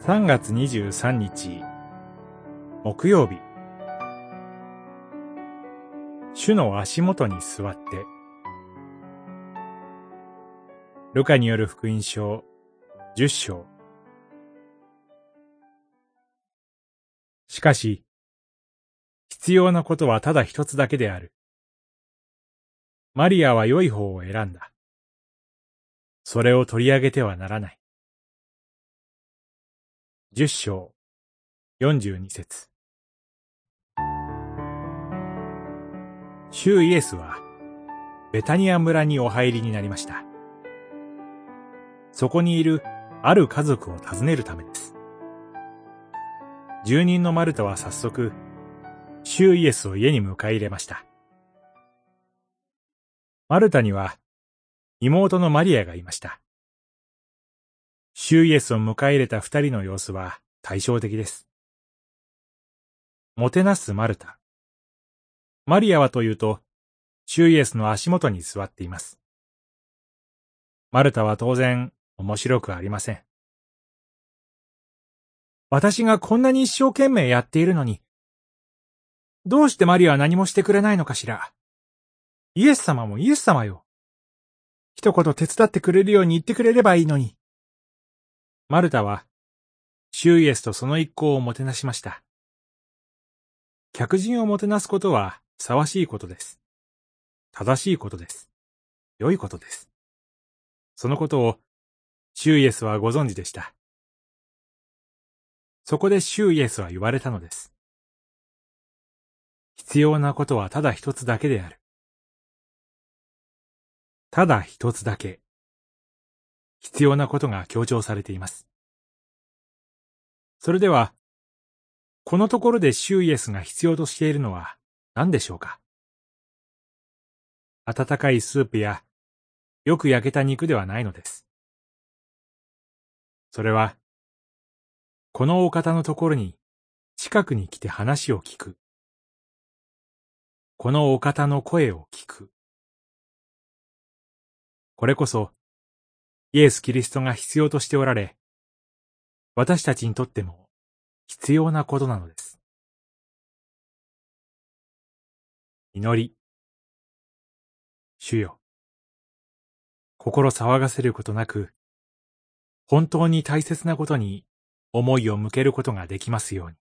3月23日、木曜日。主の足元に座って。ルカによる福音書、10章。しかし、必要なことはただ一つだけである。マリアは良い方を選んだ。それを取り上げてはならない。十章、四十二節。主イエスは、ベタニア村にお入りになりました。そこにいるある家族を訪ねるためです。住人のマルタは早速、主イエスを家に迎え入れました。マルタには、妹のマリアがいました。シュイエスを迎え入れた二人の様子は対照的です。もてなすマルタ。マリアはというと、シュイエスの足元に座っています。マルタは当然面白くありません。私がこんなに一生懸命やっているのに、どうしてマリアは何もしてくれないのかしら。イエス様もイエス様よ。一言手伝ってくれるように言ってくれればいいのに。マルタは、シュイエスとその一行をもてなしました。客人をもてなすことは、ふさわしいことです。正しいことです。良いことです。そのことを、シュイエスはご存知でした。そこでシュイエスは言われたのです。必要なことはただ一つだけである。ただ一つだけ。必要なことが強調されています。それでは、このところでシューイエスが必要としているのは何でしょうか？温かいスープやよく焼けた肉ではないのです。それは、このお方のところに近くに来て話を聞く。このお方の声を聞く。これこそ、イエス・キリストが必要としておられ、私たちにとっても必要なことなのです。祈り。主よ。心騒がせることなく、本当に大切なことに思いを向けることができますように。